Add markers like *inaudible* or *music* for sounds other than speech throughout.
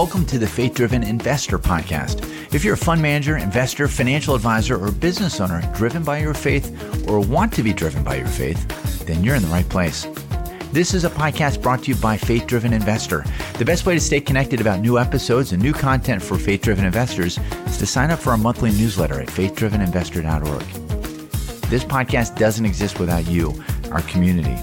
Welcome to the Faith Driven Investor Podcast. If you're a fund manager, investor, financial advisor, or business owner driven by your faith or want to be driven by your faith, then you're in the right place. This is a podcast brought to you by Faith Driven Investor. The best way to stay connected about new episodes and new content for faith driven investors is to sign up for our monthly newsletter at faithdriveninvestor.org. This podcast doesn't exist without you, our community.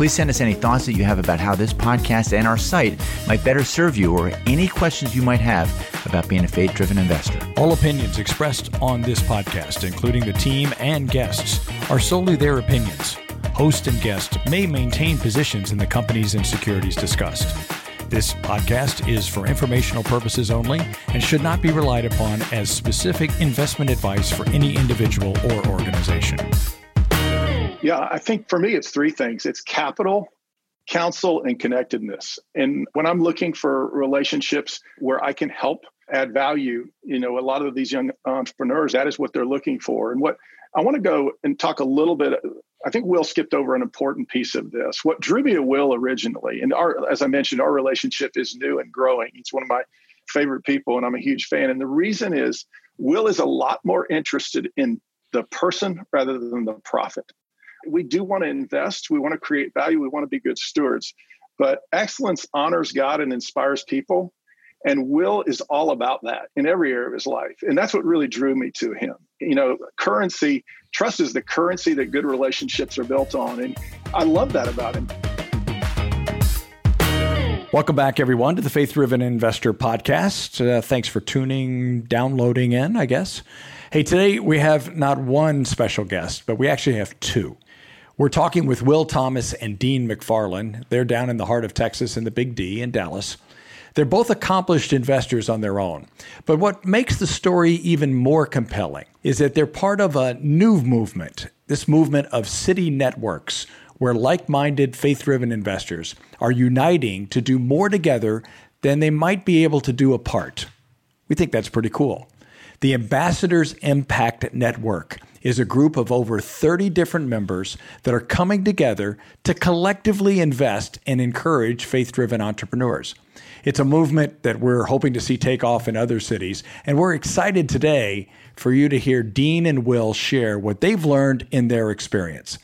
Please send us any thoughts that you have about how this podcast and our site might better serve you or any questions you might have about being a faith driven investor. All opinions expressed on this podcast, including the team and guests, are solely their opinions. Host and guest may maintain positions in the companies and securities discussed. This podcast is for informational purposes only and should not be relied upon as specific investment advice for any individual or organization. Yeah, I think for me, it's three things it's capital, counsel, and connectedness. And when I'm looking for relationships where I can help add value, you know, a lot of these young entrepreneurs, that is what they're looking for. And what I want to go and talk a little bit. I think Will skipped over an important piece of this. What drew me to Will originally, and our, as I mentioned, our relationship is new and growing. He's one of my favorite people, and I'm a huge fan. And the reason is Will is a lot more interested in the person rather than the profit we do want to invest, we want to create value, we want to be good stewards. But excellence honors God and inspires people. And Will is all about that in every area of his life. And that's what really drew me to him. You know, currency, trust is the currency that good relationships are built on. And I love that about him. Welcome back, everyone, to the Faith Driven Investor Podcast. Uh, thanks for tuning, downloading in, I guess. Hey, today we have not one special guest, but we actually have two. We're talking with Will Thomas and Dean McFarland. They're down in the heart of Texas in the Big D in Dallas. They're both accomplished investors on their own. But what makes the story even more compelling is that they're part of a new movement, this movement of city networks, where like minded, faith driven investors are uniting to do more together than they might be able to do apart. We think that's pretty cool. The Ambassadors Impact Network is a group of over 30 different members that are coming together to collectively invest and encourage faith driven entrepreneurs. It's a movement that we're hoping to see take off in other cities, and we're excited today for you to hear Dean and Will share what they've learned in their experience.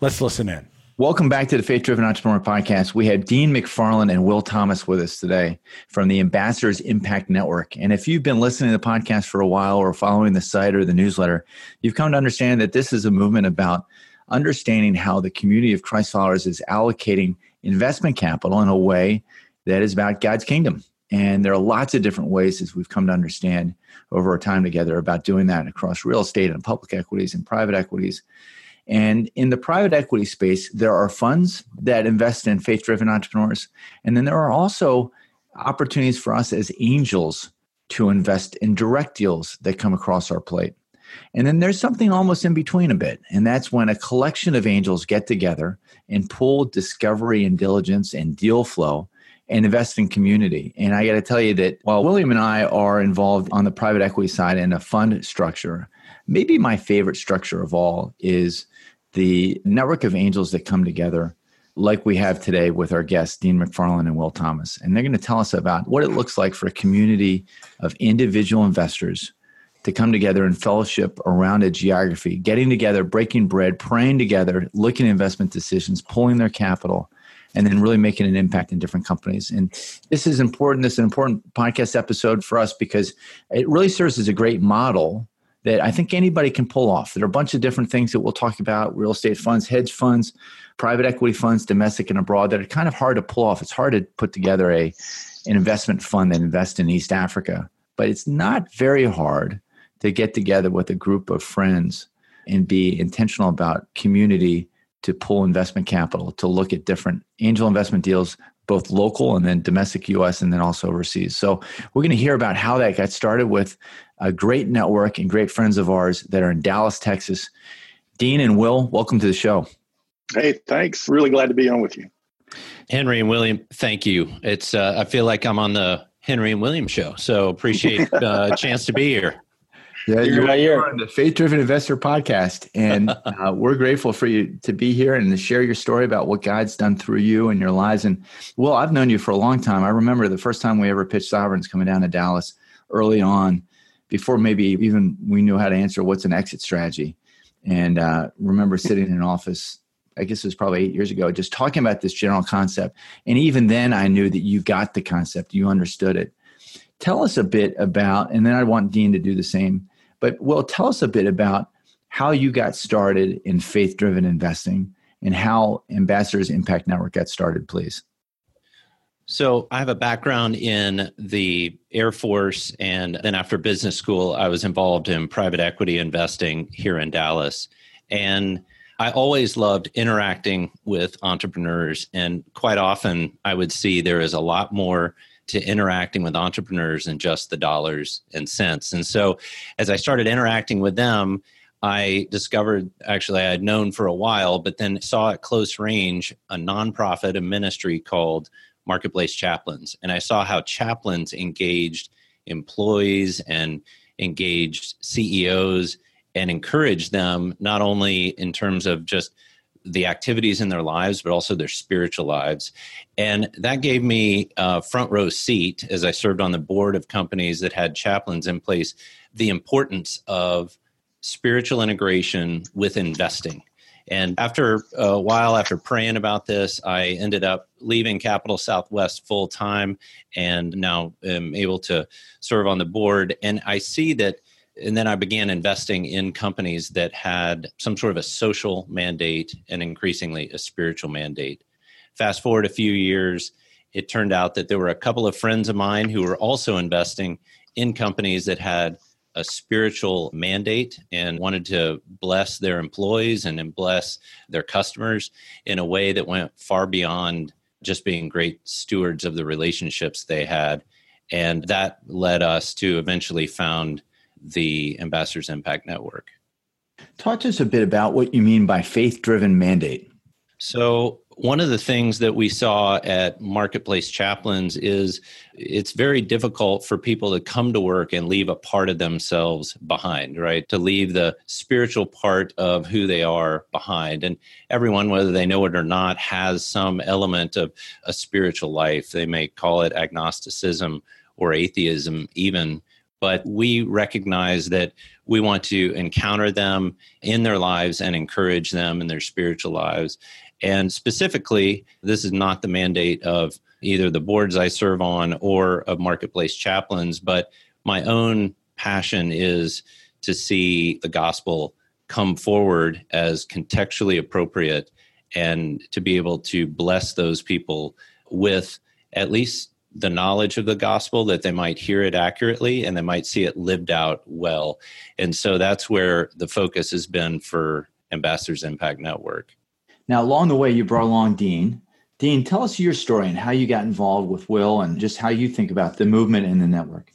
Let's listen in. Welcome back to the Faith Driven Entrepreneur Podcast. We have Dean McFarland and Will Thomas with us today from the Ambassadors Impact Network. And if you've been listening to the podcast for a while or following the site or the newsletter, you've come to understand that this is a movement about understanding how the community of Christ followers is allocating investment capital in a way that is about God's kingdom. And there are lots of different ways, as we've come to understand over our time together, about doing that across real estate and public equities and private equities and in the private equity space, there are funds that invest in faith driven entrepreneurs. And then there are also opportunities for us as angels to invest in direct deals that come across our plate. And then there's something almost in between a bit. And that's when a collection of angels get together and pull discovery and diligence and deal flow and invest in community. And I got to tell you that while William and I are involved on the private equity side in a fund structure, maybe my favorite structure of all is the network of angels that come together like we have today with our guests, Dean McFarland and Will Thomas. And they're going to tell us about what it looks like for a community of individual investors to come together in fellowship around a geography, getting together, breaking bread, praying together, looking at investment decisions, pulling their capital, and then really making an impact in different companies. And this is important. This is an important podcast episode for us because it really serves as a great model that I think anybody can pull off. There are a bunch of different things that we'll talk about real estate funds, hedge funds, private equity funds, domestic and abroad, that are kind of hard to pull off. It's hard to put together a, an investment fund that invests in East Africa, but it's not very hard to get together with a group of friends and be intentional about community to pull investment capital, to look at different angel investment deals, both local and then domestic US and then also overseas. So we're going to hear about how that got started with a great network and great friends of ours that are in Dallas, Texas. Dean and Will, welcome to the show. Hey, thanks. Really glad to be on with you. Henry and William, thank you. It's uh, I feel like I'm on the Henry and William show, so appreciate *laughs* uh, a chance to be here. Yeah, you're, you're on the Faith Driven Investor podcast. And *laughs* uh, we're grateful for you to be here and to share your story about what God's done through you and your lives. And well, I've known you for a long time. I remember the first time we ever pitched Sovereigns coming down to Dallas early on, before maybe even we knew how to answer what's an exit strategy. And uh, remember sitting in an office I guess it was probably eight years ago, just talking about this general concept. And even then, I knew that you got the concept, you understood it. Tell us a bit about, and then I want Dean to do the same but well, tell us a bit about how you got started in faith driven investing and how Ambassadors Impact Network got started, please. So, I have a background in the Air Force, and then after business school, I was involved in private equity investing here in Dallas. And I always loved interacting with entrepreneurs, and quite often I would see there is a lot more to interacting with entrepreneurs than just the dollars and cents. And so as I started interacting with them, I discovered actually I had known for a while, but then saw at close range a nonprofit, a ministry called Marketplace Chaplains. And I saw how chaplains engaged employees and engaged CEOs and encouraged them not only in terms of just the activities in their lives, but also their spiritual lives. And that gave me a front row seat as I served on the board of companies that had chaplains in place, the importance of spiritual integration with investing. And after a while, after praying about this, I ended up leaving Capital Southwest full time and now am able to serve on the board. And I see that and then I began investing in companies that had some sort of a social mandate and increasingly a spiritual mandate. Fast forward a few years, it turned out that there were a couple of friends of mine who were also investing in companies that had a spiritual mandate and wanted to bless their employees and bless their customers in a way that went far beyond just being great stewards of the relationships they had. And that led us to eventually found the Ambassadors Impact Network. Talk to us a bit about what you mean by faith driven mandate. So, one of the things that we saw at Marketplace Chaplains is it's very difficult for people to come to work and leave a part of themselves behind, right? To leave the spiritual part of who they are behind. And everyone, whether they know it or not, has some element of a spiritual life. They may call it agnosticism or atheism, even but we recognize that we want to encounter them in their lives and encourage them in their spiritual lives. And specifically, this is not the mandate of either the boards I serve on or of marketplace chaplains, but my own passion is to see the gospel come forward as contextually appropriate and to be able to bless those people with at least the knowledge of the gospel that they might hear it accurately and they might see it lived out well. And so that's where the focus has been for ambassadors impact network now along the way you brought along dean dean tell us your story and how you got involved with will and just how you think about the movement and the network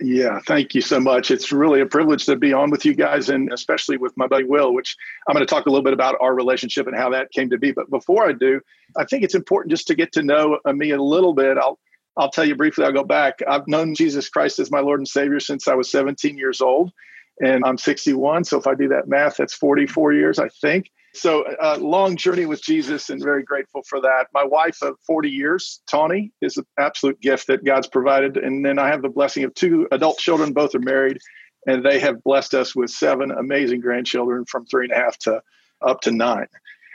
yeah, thank you so much. It's really a privilege to be on with you guys and especially with my buddy Will, which I'm going to talk a little bit about our relationship and how that came to be. But before I do, I think it's important just to get to know me a little bit. I'll I'll tell you briefly, I'll go back. I've known Jesus Christ as my Lord and Savior since I was 17 years old, and I'm 61. So if I do that math, that's 44 years, I think. So a uh, long journey with Jesus and very grateful for that. My wife of 40 years, Tawny, is an absolute gift that God's provided. And then I have the blessing of two adult children, both are married, and they have blessed us with seven amazing grandchildren from three and a half to up to nine.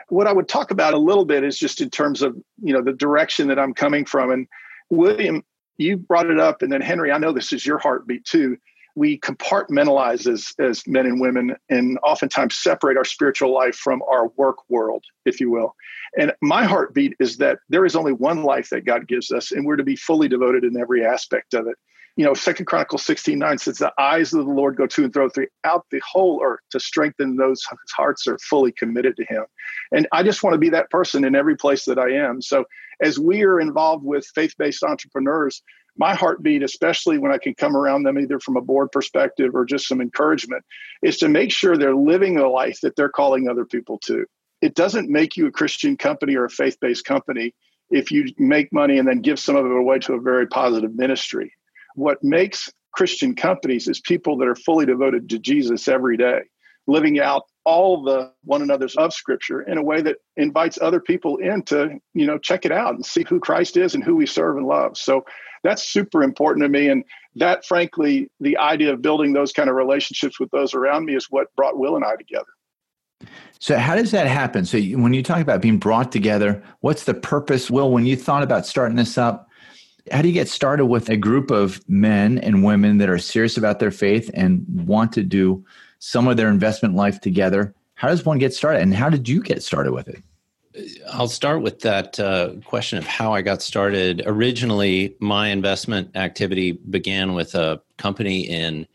What I would talk about a little bit is just in terms of, you know, the direction that I'm coming from. And William, you brought it up, and then Henry, I know this is your heartbeat too. We compartmentalize as, as men and women and oftentimes separate our spiritual life from our work world, if you will. And my heartbeat is that there is only one life that God gives us, and we're to be fully devoted in every aspect of it you know, Second Chronicles 16 9 says, The eyes of the Lord go to and fro throughout the whole earth to strengthen those whose hearts are fully committed to Him. And I just want to be that person in every place that I am. So as we are involved with faith based entrepreneurs, my heartbeat, especially when I can come around them either from a board perspective or just some encouragement, is to make sure they're living a life that they're calling other people to. It doesn't make you a Christian company or a faith based company if you make money and then give some of it away to a very positive ministry what makes Christian companies is people that are fully devoted to Jesus every day, living out all the one another's of scripture in a way that invites other people in to, you know, check it out and see who Christ is and who we serve and love. So that's super important to me. And that frankly, the idea of building those kind of relationships with those around me is what brought Will and I together. So, how does that happen? So, when you talk about being brought together, what's the purpose? Will, when you thought about starting this up, how do you get started with a group of men and women that are serious about their faith and want to do some of their investment life together? How does one get started? And how did you get started with it? I'll start with that uh, question of how I got started. Originally, my investment activity began with a company in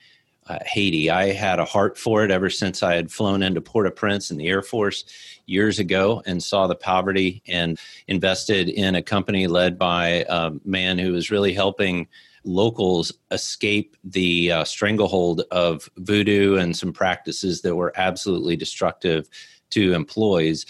uh, Haiti. I had a heart for it ever since I had flown into Port-au-Prince in the Air Force years ago and saw the poverty and invested in a company led by a man who was really helping locals escape the uh, stranglehold of voodoo and some practices that were absolutely destructive to employees.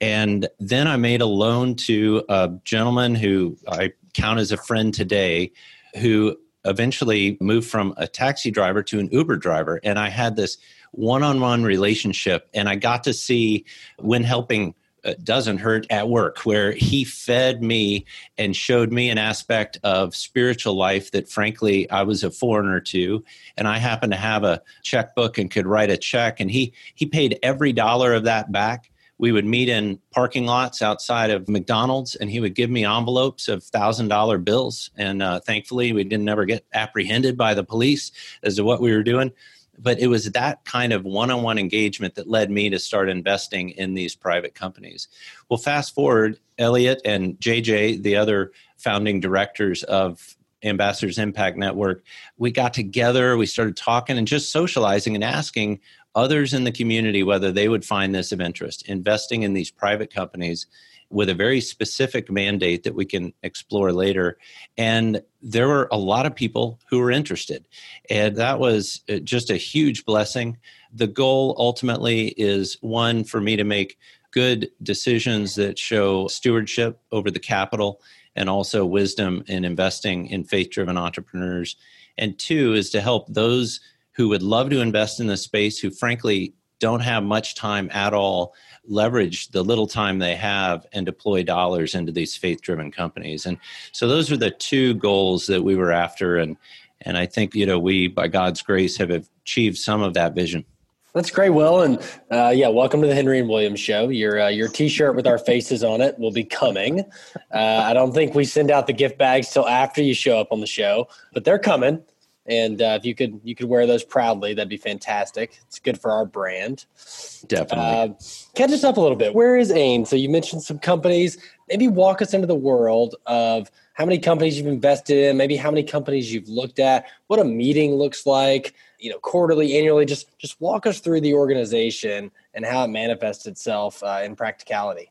And then I made a loan to a gentleman who I count as a friend today who eventually moved from a taxi driver to an Uber driver. And I had this one on one relationship. And I got to see when helping uh, doesn't hurt at work, where he fed me and showed me an aspect of spiritual life that, frankly, I was a foreigner to. And I happened to have a checkbook and could write a check. And he, he paid every dollar of that back we would meet in parking lots outside of McDonald's, and he would give me envelopes of thousand dollar bills. And uh, thankfully, we didn't ever get apprehended by the police as to what we were doing. But it was that kind of one on one engagement that led me to start investing in these private companies. Well, fast forward, Elliot and JJ, the other founding directors of Ambassadors Impact Network, we got together, we started talking and just socializing and asking others in the community whether they would find this of interest, investing in these private companies with a very specific mandate that we can explore later. And there were a lot of people who were interested. And that was uh, just a huge blessing. The goal ultimately is one for me to make good decisions that show stewardship over the capital and also wisdom in investing in faith driven entrepreneurs. And two is to help those who would love to invest in this space who frankly don't have much time at all leverage the little time they have and deploy dollars into these faith driven companies. And so those are the two goals that we were after. And and i think you know we by god's grace have achieved some of that vision. That's great, Will, and uh, yeah, welcome to the Henry and Williams show. Your uh, your T-shirt with our faces on it will be coming. Uh, I don't think we send out the gift bags till after you show up on the show, but they're coming and uh, if you could you could wear those proudly that'd be fantastic. It's good for our brand. Definitely. Uh, catch us up a little bit. Where is AIM? So you mentioned some companies. Maybe walk us into the world of how many companies you've invested in maybe how many companies you've looked at what a meeting looks like you know quarterly annually. Just just walk us through the organization and how it manifests itself uh, in practicality.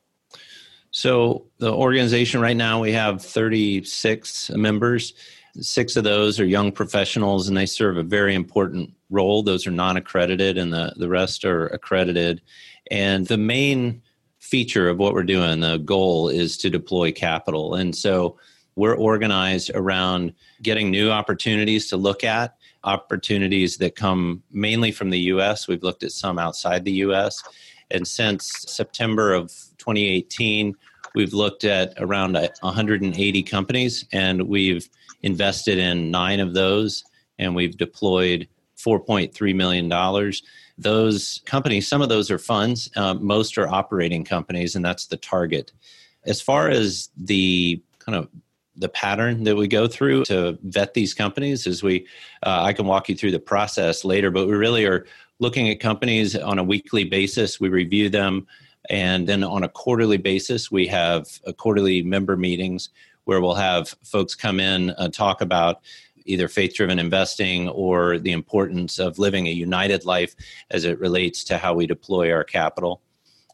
So the organization right now we have 36 members Six of those are young professionals, and they serve a very important role. Those are non accredited, and the, the rest are accredited. And the main feature of what we're doing, the goal is to deploy capital. And so we're organized around getting new opportunities to look at, opportunities that come mainly from the US. We've looked at some outside the US. And since September of 2018, we've looked at around 180 companies and we've invested in nine of those, and we've deployed $4.3 million. Those companies, some of those are funds, uh, most are operating companies, and that's the target. As far as the kind of the pattern that we go through to vet these companies is we uh, i can walk you through the process later but we really are looking at companies on a weekly basis we review them and then on a quarterly basis we have a quarterly member meetings where we'll have folks come in uh, talk about either faith driven investing or the importance of living a united life as it relates to how we deploy our capital.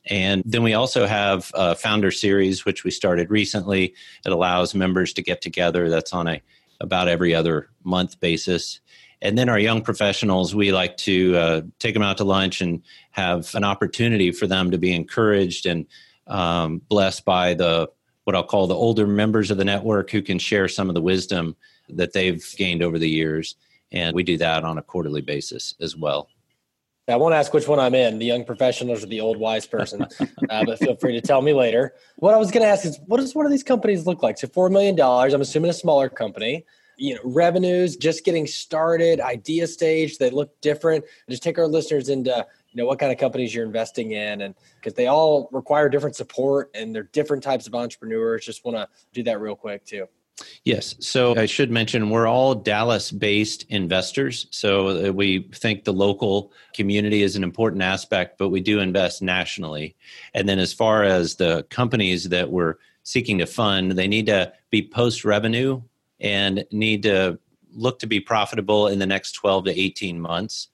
And then we also have a founder series, which we started recently. It allows members to get together. That's on a about every other month basis. And then our young professionals, we like to uh, take them out to lunch and have an opportunity for them to be encouraged and um, blessed by the what I'll call the older members of the network who can share some of the wisdom that they've gained over the years. And we do that on a quarterly basis as well. I won't ask which one I'm in, the young professionals or the old wise person, uh, but feel free to tell me later. What I was going to ask is, what does one of these companies look like? So, $4 million, I'm assuming a smaller company. You know, revenues just getting started, idea stage, they look different. Just take our listeners into, you know, what kind of companies you're investing in, and because they all require different support and they're different types of entrepreneurs. Just want to do that real quick too. Yes. So I should mention we're all Dallas based investors. So uh, we think the local community is an important aspect, but we do invest nationally. And then as far as the companies that we're seeking to fund, they need to be post revenue and need to look to be profitable in the next 12 to 18 months.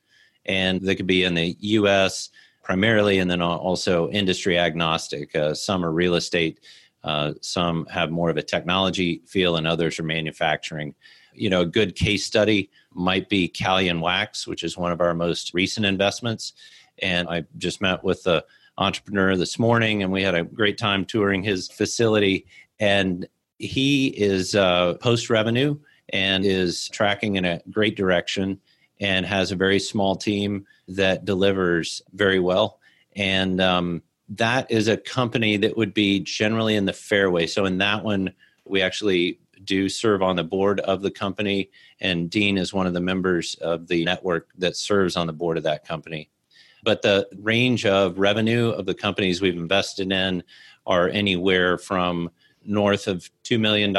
And they could be in the US primarily, and then also industry agnostic. Uh, some are real estate uh, some have more of a technology feel, and others are manufacturing. You know, a good case study might be Calian Wax, which is one of our most recent investments. And I just met with the entrepreneur this morning, and we had a great time touring his facility. And he is uh, post revenue and is tracking in a great direction and has a very small team that delivers very well. And um, that is a company that would be generally in the fairway. So in that one, we actually do serve on the board of the company, and Dean is one of the members of the network that serves on the board of that company. But the range of revenue of the companies we've invested in are anywhere from north of $2 million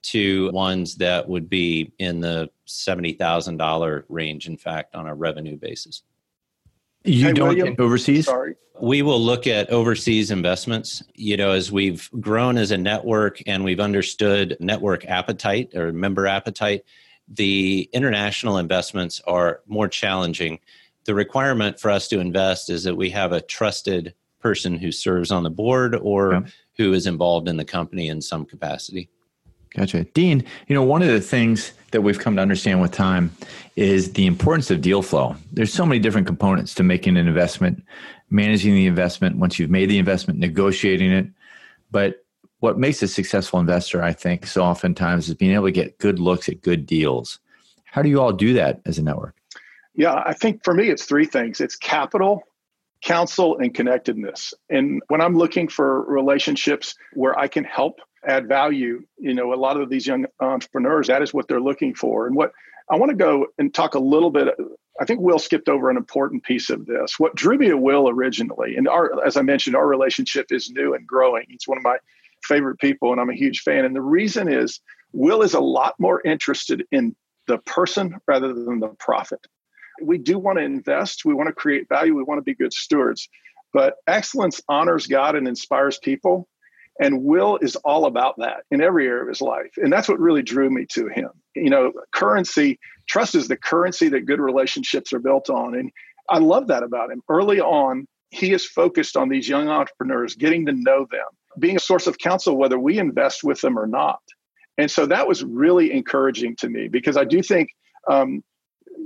to ones that would be in the $70,000 range, in fact, on a revenue basis. You hey, don't William, overseas? Sorry. We will look at overseas investments. You know, as we've grown as a network and we've understood network appetite or member appetite, the international investments are more challenging. The requirement for us to invest is that we have a trusted person who serves on the board or yeah. Who is involved in the company in some capacity. Gotcha. Dean, you know, one of the things that we've come to understand with time is the importance of deal flow. There's so many different components to making an investment, managing the investment, once you've made the investment, negotiating it. But what makes a successful investor, I think, so oftentimes is being able to get good looks at good deals. How do you all do that as a network? Yeah, I think for me, it's three things it's capital, counsel, and connectedness. And when I'm looking for relationships where I can help add value you know a lot of these young entrepreneurs that is what they're looking for. And what i want to go and talk a little bit i think will skipped over an important piece of this. What drew me to will originally and our as i mentioned our relationship is new and growing. He's one of my favorite people and i'm a huge fan. And the reason is will is a lot more interested in the person rather than the profit we do want to invest we want to create value we want to be good stewards but excellence honors god and inspires people and Will is all about that in every area of his life. And that's what really drew me to him. You know, currency, trust is the currency that good relationships are built on. And I love that about him. Early on, he is focused on these young entrepreneurs, getting to know them, being a source of counsel, whether we invest with them or not. And so that was really encouraging to me because I do think um,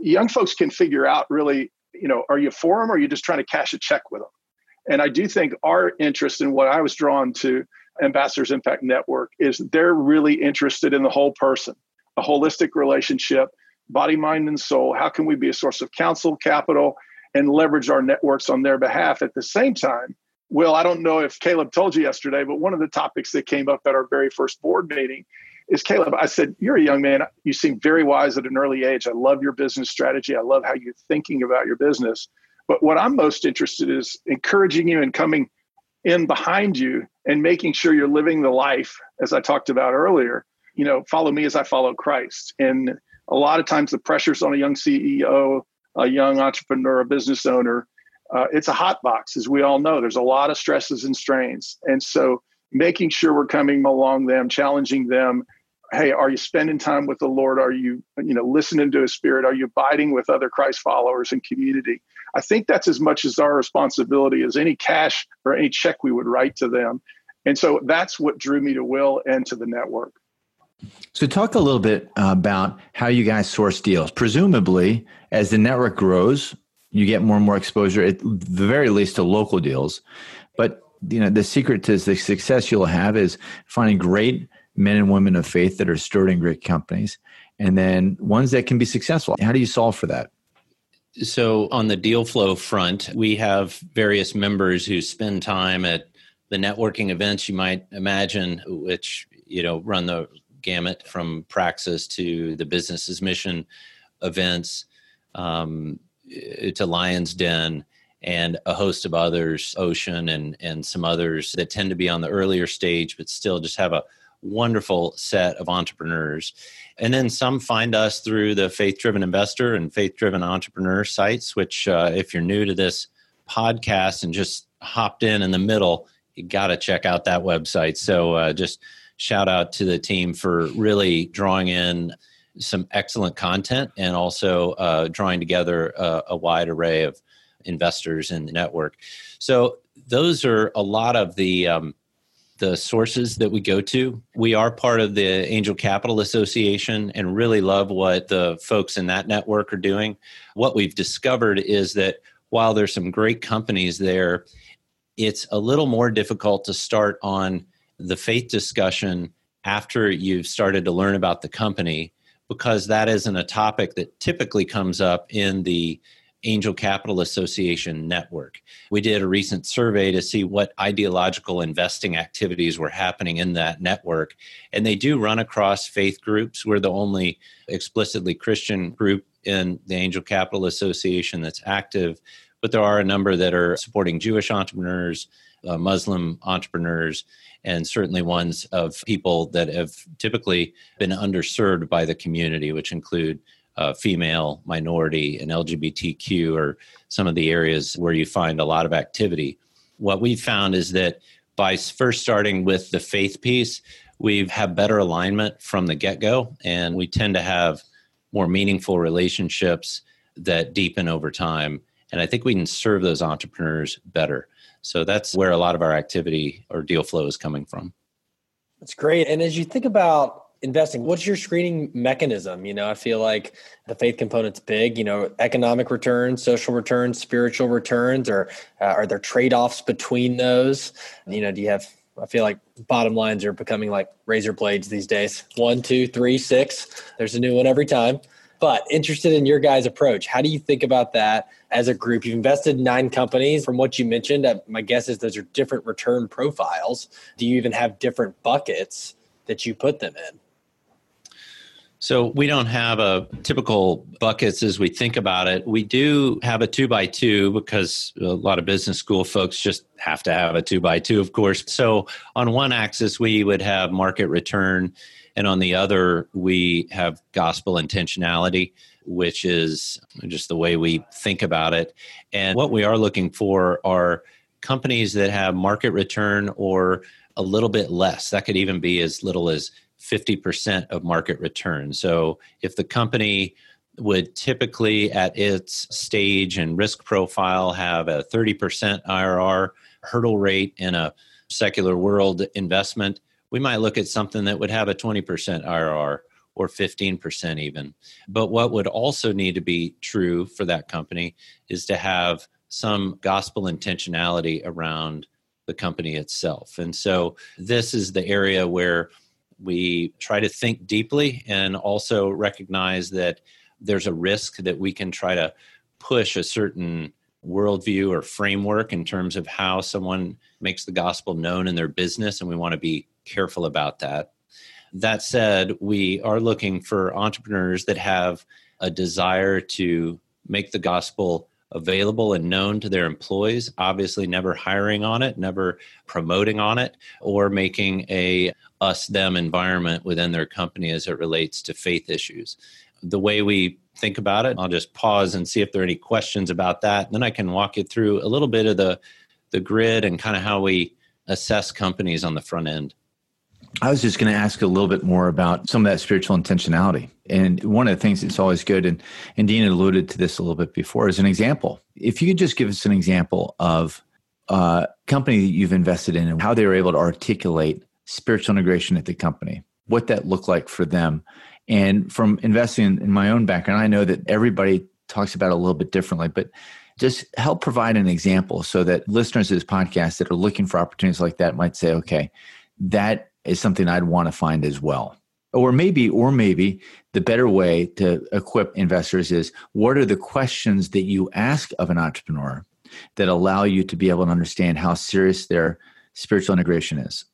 young folks can figure out really, you know, are you for them or are you just trying to cash a check with them? And I do think our interest in what I was drawn to Ambassadors Impact Network is they're really interested in the whole person, a holistic relationship, body, mind, and soul. How can we be a source of counsel, capital, and leverage our networks on their behalf at the same time? Well, I don't know if Caleb told you yesterday, but one of the topics that came up at our very first board meeting is Caleb. I said, You're a young man. You seem very wise at an early age. I love your business strategy. I love how you're thinking about your business. But what I'm most interested in is encouraging you and coming in behind you and making sure you're living the life as I talked about earlier. You know, follow me as I follow Christ. And a lot of times the pressures on a young CEO, a young entrepreneur, a business owner, uh, it's a hot box, as we all know. There's a lot of stresses and strains. And so making sure we're coming along them, challenging them. Hey, are you spending time with the Lord? Are you, you know, listening to his spirit? Are you abiding with other Christ followers and community? I think that's as much as our responsibility as any cash or any check we would write to them. And so that's what drew me to Will and to the network. So, talk a little bit about how you guys source deals. Presumably, as the network grows, you get more and more exposure, at the very least, to local deals. But you know, the secret to the success you'll have is finding great men and women of faith that are starting great companies and then ones that can be successful. How do you solve for that? So, on the deal flow front, we have various members who spend time at the networking events you might imagine, which you know run the gamut from Praxis to the Business as Mission events um, to Lions Den and a host of others, Ocean and and some others that tend to be on the earlier stage, but still just have a wonderful set of entrepreneurs. And then some find us through the Faith Driven Investor and Faith Driven Entrepreneur sites, which, uh, if you're new to this podcast and just hopped in in the middle, you got to check out that website. So uh, just shout out to the team for really drawing in some excellent content and also uh, drawing together a, a wide array of investors in the network. So those are a lot of the um, the sources that we go to. We are part of the Angel Capital Association and really love what the folks in that network are doing. What we've discovered is that while there's some great companies there, it's a little more difficult to start on the faith discussion after you've started to learn about the company because that isn't a topic that typically comes up in the Angel Capital Association network. We did a recent survey to see what ideological investing activities were happening in that network. And they do run across faith groups. We're the only explicitly Christian group in the Angel Capital Association that's active, but there are a number that are supporting Jewish entrepreneurs, uh, Muslim entrepreneurs, and certainly ones of people that have typically been underserved by the community, which include uh, female, minority, and LGBTQ are some of the areas where you find a lot of activity. What we've found is that by first starting with the faith piece, we've better alignment from the get go, and we tend to have more meaningful relationships that deepen over time. And I think we can serve those entrepreneurs better. So that's where a lot of our activity or deal flow is coming from. That's great. And as you think about investing. What's your screening mechanism? You know i feel like the faith component's big you know economic returns social returns spiritual returns or uh, are there trade-offs between those? You know do you have i feel like bottom lines are becoming like razor blades these days. One two three six. There's a new one every time. But interested in your guys approach. How do you think about that as a group? You've invested in nine companies. From what you mentioned uh, my guess is those are different return profiles. Do you even have different buckets that you put them in so we don't have a typical buckets as we think about it. We do have a two by two because a lot of business school folks just have to have a two by two, of course. So on one axis, we would have market return, and on the other, we have gospel intentionality, which is just the way we think about it. And what we are looking for are companies that have market return or a little bit less. That could even be as little as 50% of market return. So if the company would typically at its stage and risk profile have a 30% IRR hurdle rate in a secular world investment, we might look at something that would have a 20% IRR or 15% even. But what would also need to be true for that company is to have some gospel intentionality around the company itself. And so this is the area where we try to think deeply and also recognize that there's a risk that we can try to push a certain worldview or framework in terms of how someone makes the gospel known in their business, and we want to be careful about that. That said, we are looking for entrepreneurs that have a desire to make the gospel available and known to their employees obviously never hiring on it never promoting on it or making a us them environment within their company as it relates to faith issues. The way we think about it i'll just pause and see if there are any questions about that then i can walk you through a little bit of the the grid and kind of how we assess companies on the front end I was just going to ask a little bit more about some of that spiritual intentionality. And one of the things that's always good, and, and Dean alluded to this a little bit before, is an example. If you could just give us an example of a company that you've invested in and how they were able to articulate spiritual integration at the company, what that looked like for them. And from investing in my own background, I know that everybody talks about it a little bit differently, but just help provide an example so that listeners of this podcast that are looking for opportunities like that might say, okay, that is something I'd want to find as well. or maybe or maybe the better way to equip investors is what are the questions that you ask of an entrepreneur that allow you to be able to understand how serious their spiritual integration is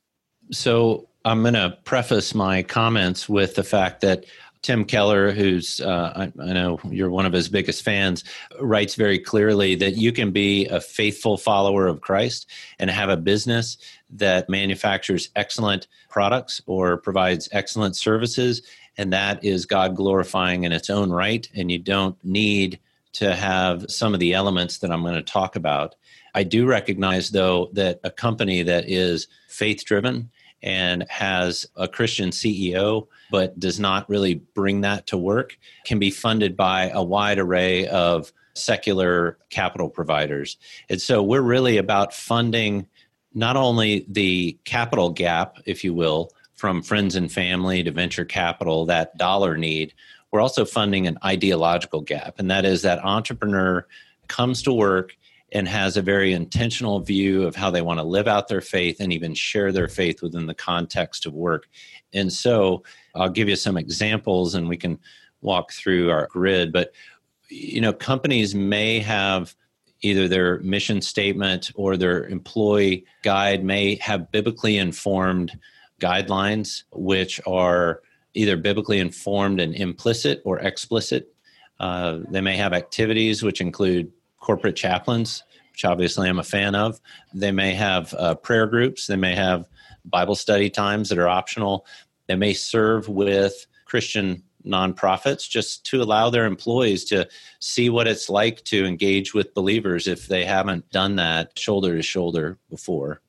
so i'm going to preface my comments with the fact that Tim Keller, who's uh, I, I, know you're one of his biggest fans, writes very clearly that you can be a faithful follower of Christ and have a business that manufactures excellent products or provides excellent services, and that is God glorifying in its own right. And you don't need to have some of the elements that I'm going to talk about. I do recognize, though, that a company that is faith driven and has a Christian CEO, but does not really bring that to work, can be funded by a wide array of secular capital providers. And so we're really about funding not only the capital gap, if you will, from friends and family to venture capital, that dollar need, we're also funding an ideological gap. And that is that entrepreneur comes to work and has a very intentional view of how they want to live out their faith and even share their faith within the context of work. And so I'll give you some examples and we can walk through our grid. But, you know, companies may have either their mission statement or their employee guide may have biblically informed guidelines, which are either biblically informed and implicit or explicit. Uh, they may have activities which include corporate chaplains, which obviously I'm a fan of. They may have uh, prayer groups. They may have Bible study times that are optional. They may serve with Christian nonprofits just to allow their employees to see what it's like to engage with believers if they haven't done that shoulder to shoulder before.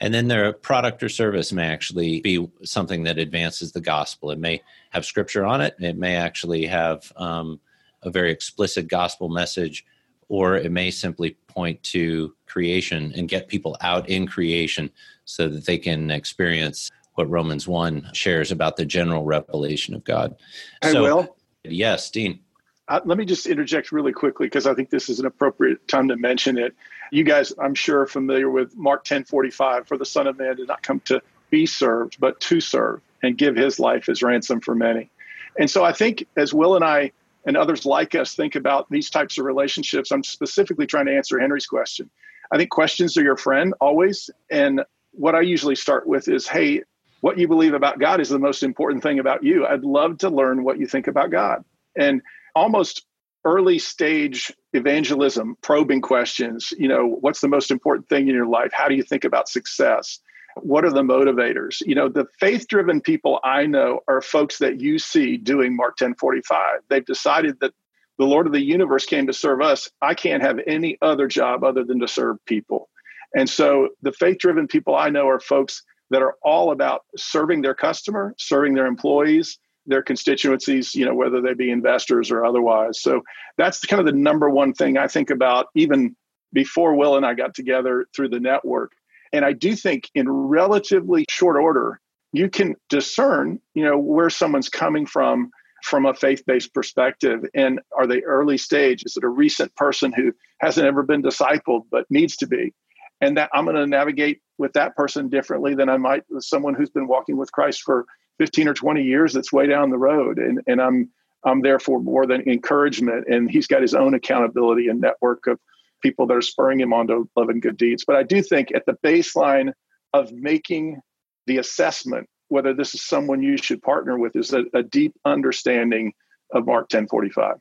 And then their product or service may actually be something that advances the gospel. It may have scripture on it, it may actually have um, a very explicit gospel message, or it may simply point to creation and get people out in creation so that they can experience what Romans 1 shares about the general revelation of God. I so, will. Yes, Dean. Uh, let me just interject really quickly because I think this is an appropriate time to mention it. You guys, I'm sure, are familiar with Mark 10:45. For the Son of Man did not come to be served, but to serve and give His life as ransom for many. And so I think, as Will and I and others like us think about these types of relationships, I'm specifically trying to answer Henry's question. I think questions are your friend always, and what I usually start with is, "Hey, what you believe about God is the most important thing about you. I'd love to learn what you think about God. And almost early stage evangelism, probing questions, you know, what's the most important thing in your life? How do you think about success? What are the motivators? You know, the faith driven people I know are folks that you see doing Mark 10 45. They've decided that the Lord of the universe came to serve us. I can't have any other job other than to serve people. And so the faith driven people I know are folks that are all about serving their customer, serving their employees, their constituencies, you know, whether they be investors or otherwise. So that's kind of the number one thing I think about even before Will and I got together through the network. And I do think in relatively short order, you can discern, you know, where someone's coming from from a faith-based perspective and are they early stage is it a recent person who hasn't ever been discipled but needs to be and that I'm going to navigate with that person differently than I might with someone who's been walking with Christ for 15 or 20 years that's way down the road. And and I'm I'm there for more than encouragement and he's got his own accountability and network of people that are spurring him on to love and good deeds. But I do think at the baseline of making the assessment whether this is someone you should partner with is a, a deep understanding of Mark 1045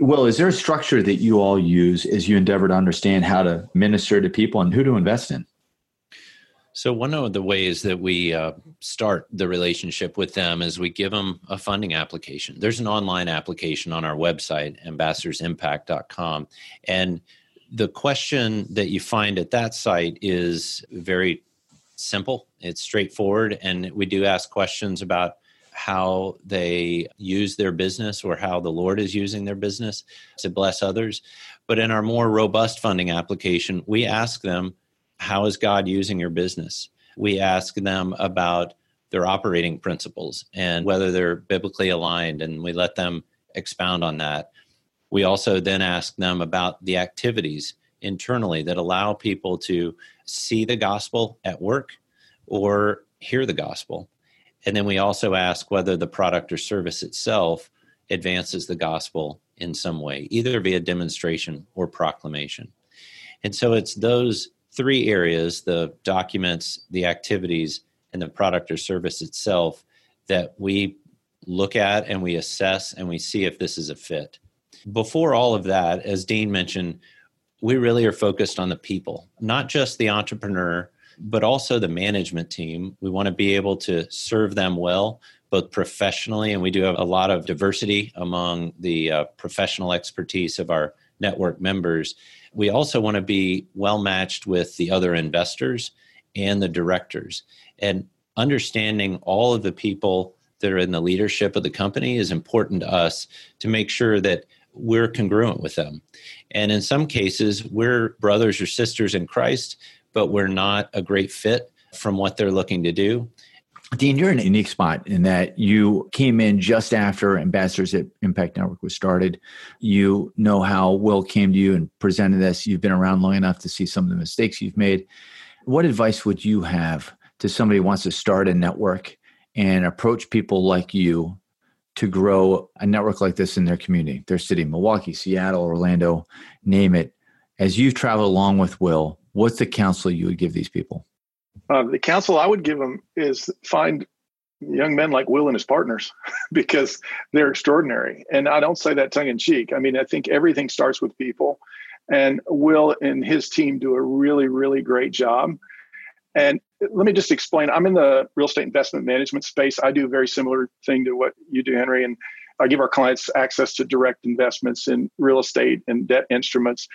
well, is there a structure that you all use as you endeavor to understand how to minister to people and who to invest in? So, one of the ways that we uh, start the relationship with them is we give them a funding application. There's an online application on our website, ambassadorsimpact.com. And the question that you find at that site is very simple, it's straightforward. And we do ask questions about how they use their business or how the Lord is using their business to bless others. But in our more robust funding application, we ask them, How is God using your business? We ask them about their operating principles and whether they're biblically aligned, and we let them expound on that. We also then ask them about the activities internally that allow people to see the gospel at work or hear the gospel And then we also ask whether the product or service itself advances the gospel in some way, either via demonstration or proclamation. And so it's those three areas the documents, the activities, and the product or service itself that we look at and we assess and we see if this is a fit. Before all of that, as Dean mentioned, we really are focused on the people, not just the entrepreneur, but also the management team. We want to be able to serve them well, both professionally, and we do have a lot of diversity among the uh, professional expertise of our network members. We also want to be well matched with the other investors and the directors. And understanding all of the people that are in the leadership of the company is important to us to make sure that we're congruent with them. And in some cases, we're brothers or sisters in Christ, but we're not a great fit from what they're looking to do. Dean, you're in a unique spot in that you came in just after Ambassadors Impact Network was started. You know how Will came to you and presented this. You've been around long enough to see some of the mistakes you've made. What advice would you have to somebody who wants to start a network and approach people like you to grow a network like this in their community, their city, Milwaukee, Seattle, Orlando, name it. As you've traveled along with Will, what's the counsel you would give these people? Uh, the counsel I would give them is find young men like Will and his partners *laughs* because they're extraordinary. And I don't say that tongue in cheek. I mean, I think everything starts with people. And Will and his team do a really, really great job. And let me just explain. I'm in the real estate investment management space. I do a very similar thing to what you do, Henry. And I give our clients access to direct investments in real estate and debt instruments.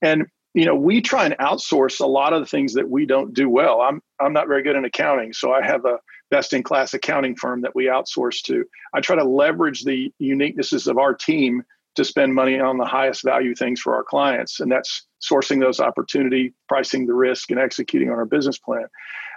And you know, we try and outsource a lot of the things that we don't do well. I'm I'm not very good in accounting, so I have a best in class accounting firm that we outsource to. I try to leverage the uniquenesses of our team to spend money on the highest value things for our clients. And that's sourcing those opportunity, pricing the risk, and executing on our business plan.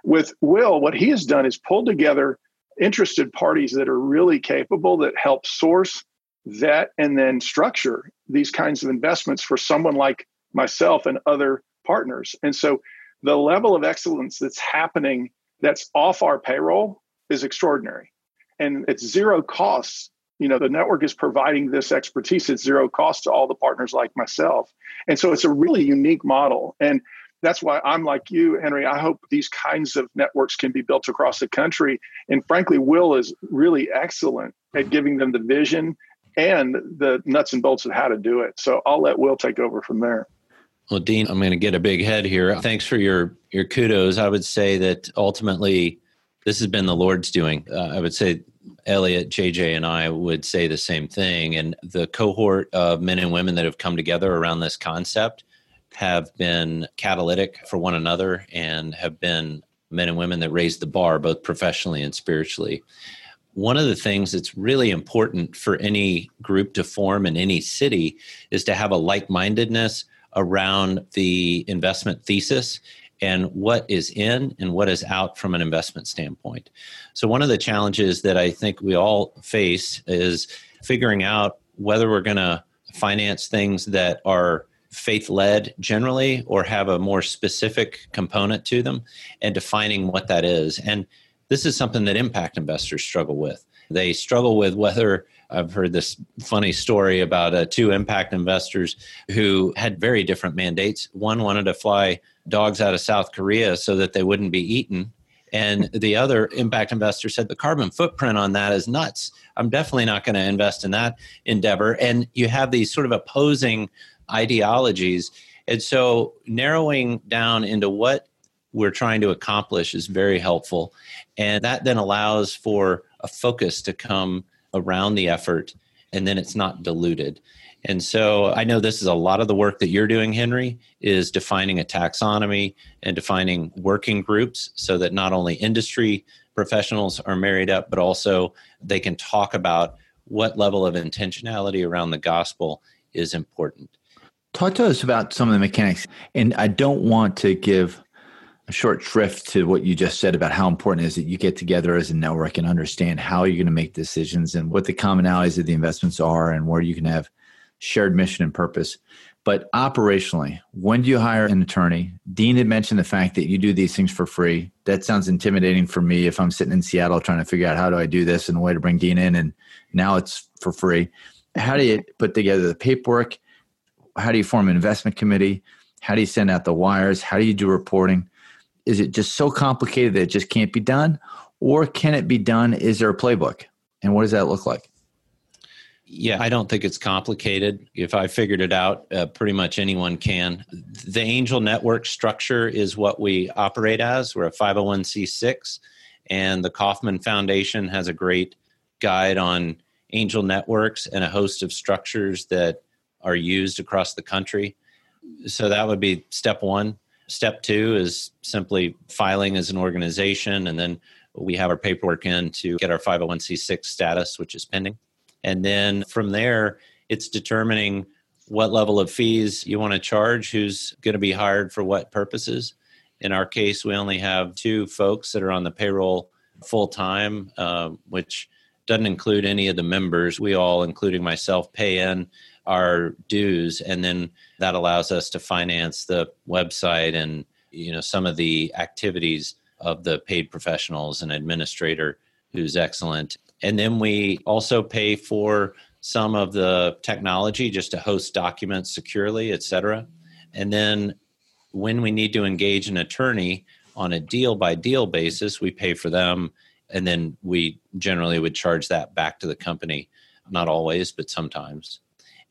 With Will, what he has done is pulled together interested parties that are really capable that help source, vet, and then structure these kinds of investments for someone like myself and other partners. And so the level of excellence that's happening that's off our payroll is extraordinary. And it's zero costs. You know the network is providing this expertise. At zero cost to all the partners like myself. And so it's a really unique model. And that's why i'm like you henry. I hope these kinds of networks can be built across the country. And frankly will is really excellent at giving them the vision and the nuts and bolts of how to do it. So i'll let will take over from there well dean i'm going to get a big head here thanks for your your kudos i would say that ultimately this has been the lord's doing uh, i would say Elliot, JJ, and I would say the same thing. And the cohort of men and women that have come together around this concept have been catalytic for one another and have been men and women that raise the bar, both professionally and spiritually. One of the things that's really important for any group to form in any city is to have a like mindedness around the investment thesis and what is in and what is out from an investment standpoint. So, one of the challenges that I think we all face is figuring out whether we're going to finance things that are faith led generally or have a more specific component to them and defining what that is. And this is something that impact investors struggle with. They struggle with whether I've heard this funny story about uh, two impact investors who had very different mandates. One wanted to fly dogs out of South Korea so that they wouldn't be eaten. And the other impact investor said the carbon footprint on that is nuts. I'm definitely not going to invest in that endeavor. And you have these sort of opposing ideologies. And so narrowing down into what we're trying to accomplish is very helpful. And that then allows for a focus to come around the effort and then it's not diluted. And so I know this is a lot of the work that you're doing, Henry, is defining a taxonomy and defining working groups so that not only industry professionals are married up, but also they can talk about what level of intentionality around the gospel is important. Talk to us about some of the mechanics. And I don't want to give short shrift to what you just said about how important it is that you get together as a network and understand how you're going to make decisions and what the commonalities of the investments are and where you can have shared mission and purpose. But operationally, when do you hire an attorney? Dean had mentioned the fact that you do these things for free. That sounds intimidating for me if I'm sitting in Seattle trying to figure out how do I do this and a way to bring Dean in, and now it's for free. How do you put together the paperwork? How do you form an investment committee? How do you send out the wires? How do you do reporting? Is it just so complicated that it just can't be done? Or can it be done? Is there a playbook? And what does that look like? Yeah, I don't think it's complicated. If I figured it out, uh, pretty much anyone can. The Angel Network structure is what we operate as. We're a 501c6, and the Kauffman Foundation has a great guide on angel networks and a host of structures that are used across the country. So that would be step one. Step two is simply filing as an organization, and then we have our paperwork in to get our 501c6 status, which is pending. And then from there, it's determining what level of fees you want to charge, who's going to be hired for what purposes. In our case, we only have two folks that are on the payroll full time, uh, which doesn't include any of the members. We all, including myself, pay in our dues, and then that allows us to finance the website and you know some of the activities of the paid professionals and administrator who's excellent and then we also pay for some of the technology just to host documents securely, et cetera. And then when we need to engage an attorney on a deal by deal basis, we pay for them. And then we generally would charge that back to the company. Not always, but sometimes.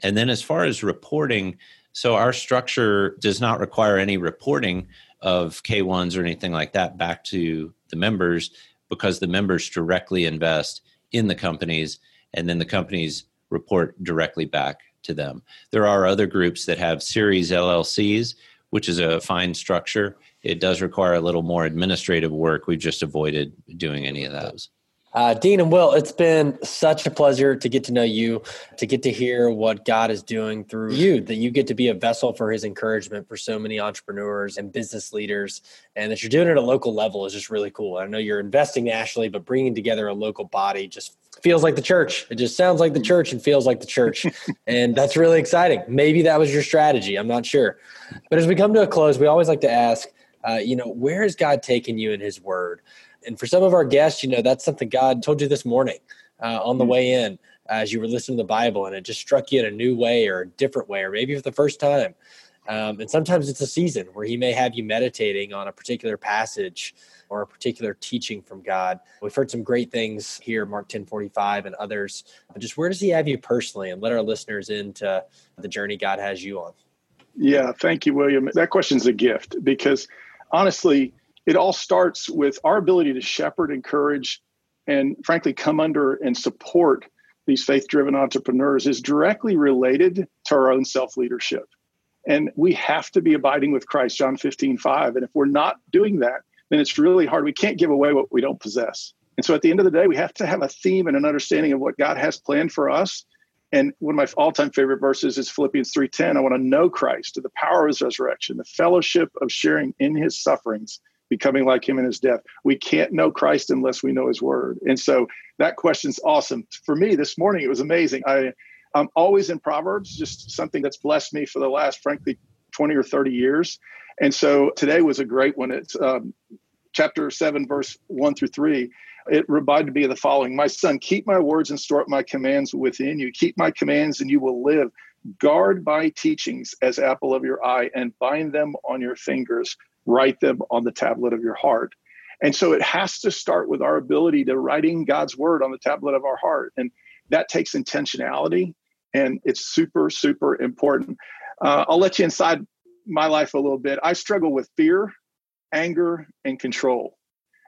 And then as far as reporting, so our structure does not require any reporting of K1s or anything like that back to the members because the members directly invest in the companies, and then the companies report directly back to them. There are other groups that have series LLCs, which is a fine structure. It does require a little more administrative work. We've just avoided doing any of those. Uh, Dean and Will, it's been such a pleasure to get to know you, to get to hear what God is doing through you, that you get to be a vessel for his encouragement for so many entrepreneurs and business leaders, and that you're doing it at a local level is just really cool. I know you're investing nationally, but bringing together a local body just feels like the church. It just sounds like the church and feels like the church. *laughs* and that's really exciting. Maybe that was your strategy. I'm not sure. But as we come to a close, we always like to ask, uh, you know, where has God taken you in his word? And for some of our guests, you know, that's something God told you this morning uh, on the mm-hmm. way in as you were listening to the Bible and it just struck you in a new way or a different way, or maybe for the first time. Um, and sometimes it's a season where He may have you meditating on a particular passage or a particular teaching from God. We've heard some great things here, Mark 10 45 and others. But just where does He have you personally? And let our listeners into the journey God has you on. Yeah, thank you, William. That question's a gift because honestly, it all starts with our ability to shepherd, encourage, and frankly, come under and support these faith driven entrepreneurs is directly related to our own self leadership. And we have to be abiding with Christ, John 15, 5. And if we're not doing that, then it's really hard. We can't give away what we don't possess. And so at the end of the day, we have to have a theme and an understanding of what God has planned for us. And one of my all-time favorite verses is Philippians 3:10. I want to know Christ, the power of his resurrection, the fellowship of sharing in his sufferings, becoming like him in his death. We can't know Christ unless we know his word. And so that question's awesome. For me this morning, it was amazing. I, I'm always in Proverbs, just something that's blessed me for the last, frankly, 20 or 30 years. And so today was a great one. It's um, chapter 7, verse 1 through 3. It reminded me of the following My son, keep my words and store up my commands within you. Keep my commands and you will live. Guard my teachings as apple of your eye and bind them on your fingers write them on the tablet of your heart. And so it has to start with our ability to writing God's word on the tablet of our heart. And that takes intentionality and it's super, super important. Uh, I'll let you inside my life a little bit. I struggle with fear, anger, and control.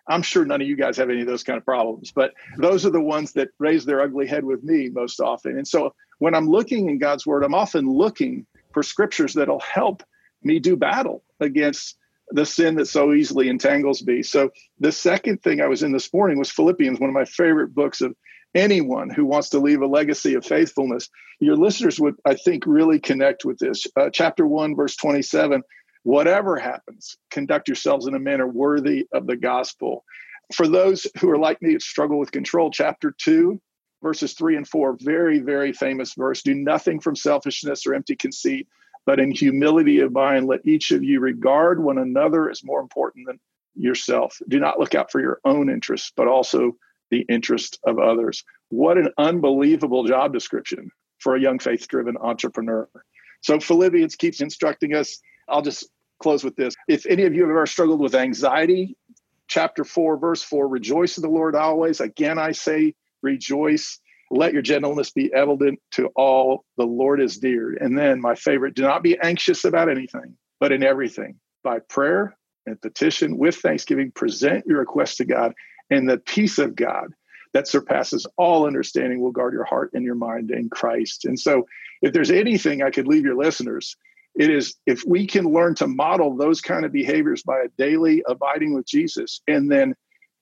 I'm sure none of you guys have any of those kind of problems, but those are the ones that raise their ugly head with me most often. And so when I'm looking in God's word, I'm often looking for scriptures that'll help me do battle against the sin that so easily entangles me. So the second thing I was in this morning was Philippians, one of my favorite books of anyone who wants to leave a legacy of faithfulness. Your listeners would, I think, really connect with this. Uh, chapter 1, verse 27 Whatever happens, conduct yourselves in a manner worthy of the gospel. For those who are like me, that struggle with control, chapter 2, verses 3 and 4, very, very famous verse. Do nothing from selfishness or empty conceit but in humility of mind, let each of you regard one another as more important than yourself. Do not look out for your own interests, but also the interest of others. What an unbelievable job description for a young faith driven entrepreneur. So Philippians keeps instructing us. I'll just close with this. If any of you have ever struggled with anxiety, chapter 4, verse 4 rejoice in the Lord always. Again, I say, rejoice. Let your gentleness be evident to all. The Lord is dear. And then, my favorite, do not be anxious about anything, but in everything, by prayer and petition with thanksgiving, present your request to God, and the peace of God that surpasses all understanding will guard your heart and your mind in Christ. And so, if there's anything I could leave your listeners, it is if we can learn to model those kind of behaviors by a daily abiding with Jesus and then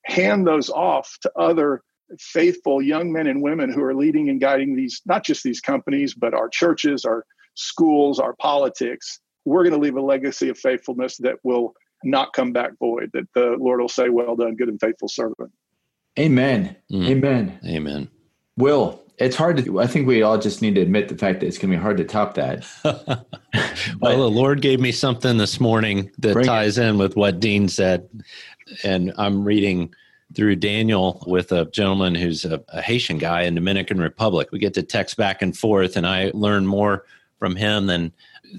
hand those off to other faithful young men and women who are leading and guiding these, not just these companies, but our churches, our schools, our politics, we're going to leave a legacy of faithfulness that will not come back void, that the Lord will say, Well done, good and faithful servant. Amen. Mm. Amen. Amen. Will, it's hard to, I think we all just need to admit the fact that it's going to be hard to top that. *laughs* well, the Lord gave me something this morning that ties it. in with what Dean said. And I'm reading through Daniel with a gentleman who's a, a Haitian guy in Dominican Republic. We get to text back and forth, and I learn more from him than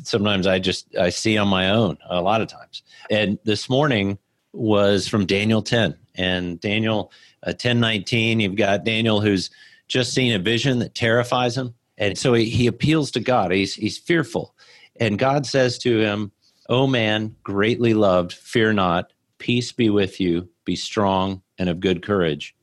sometimes I just I see on my own a lot of times. And this morning was from Daniel 10 and Daniel uh, 1019 you've got Daniel who's just seen a vision that terrifies him. And so he, he appeals to God. He's he's fearful. And God says to him "O man greatly loved fear not. Peace be with you. Be strong and of good courage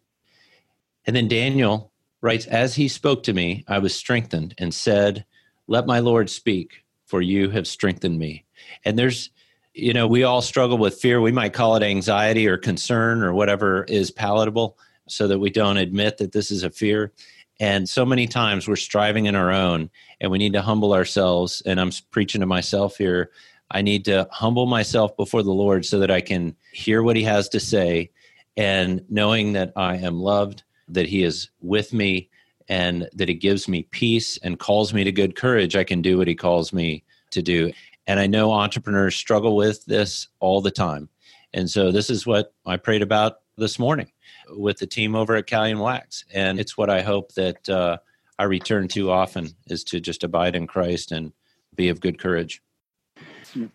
and then Daniel writes as he spoke to me I was strengthened and said let my Lord speak for you have strengthened me. And there's, you know, we all struggle with fear. We might call it anxiety or concern or whatever is palatable so that we don't admit that this is a fear. And so many times we're striving in our own and we need to humble ourselves. And I'm preaching to myself here. I need to humble myself before the Lord so that I can hear what He has to say and knowing that I am loved, that He is with me, and that he gives me peace and calls me to good courage, I can do what he calls me to do. And I know entrepreneurs struggle with this all the time. And so this is what I prayed about this morning with the team over at Calian Wax. And it's what I hope that uh, I return to often is to just abide in Christ and be of good courage.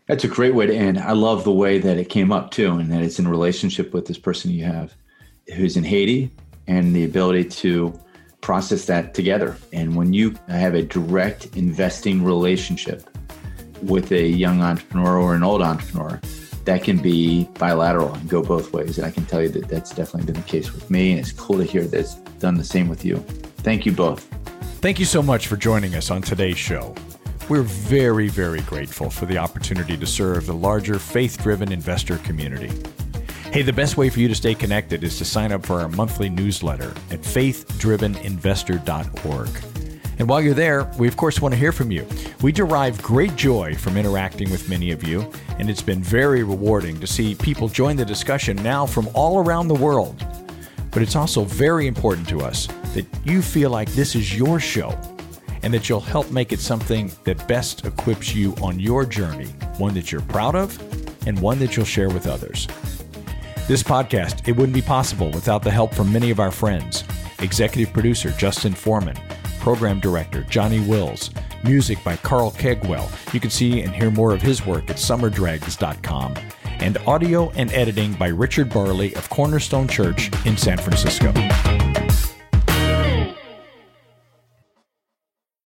That's a great way to end. I love the way that it came up too, and that it's in relationship with this person you have who's in Haiti and the ability to process that together. And when you have a direct investing relationship with a young entrepreneur or an old entrepreneur, that can be bilateral and go both ways. And I can tell you that that's definitely been the case with me. And it's cool to hear that it's done the same with you. Thank you both. Thank you so much for joining us on today's show. We're very, very grateful for the opportunity to serve the larger faith driven investor community. Hey, the best way for you to stay connected is to sign up for our monthly newsletter at faithdriveninvestor.org. And while you're there, we of course want to hear from you. We derive great joy from interacting with many of you, and it's been very rewarding to see people join the discussion now from all around the world. But it's also very important to us that you feel like this is your show and that you'll help make it something that best equips you on your journey, one that you're proud of and one that you'll share with others. This podcast, it wouldn't be possible without the help from many of our friends. Executive producer Justin Forman, program director Johnny Wills, music by Carl Kegwell. You can see and hear more of his work at summerdregs.com. And audio and editing by Richard Barley of Cornerstone Church in San Francisco.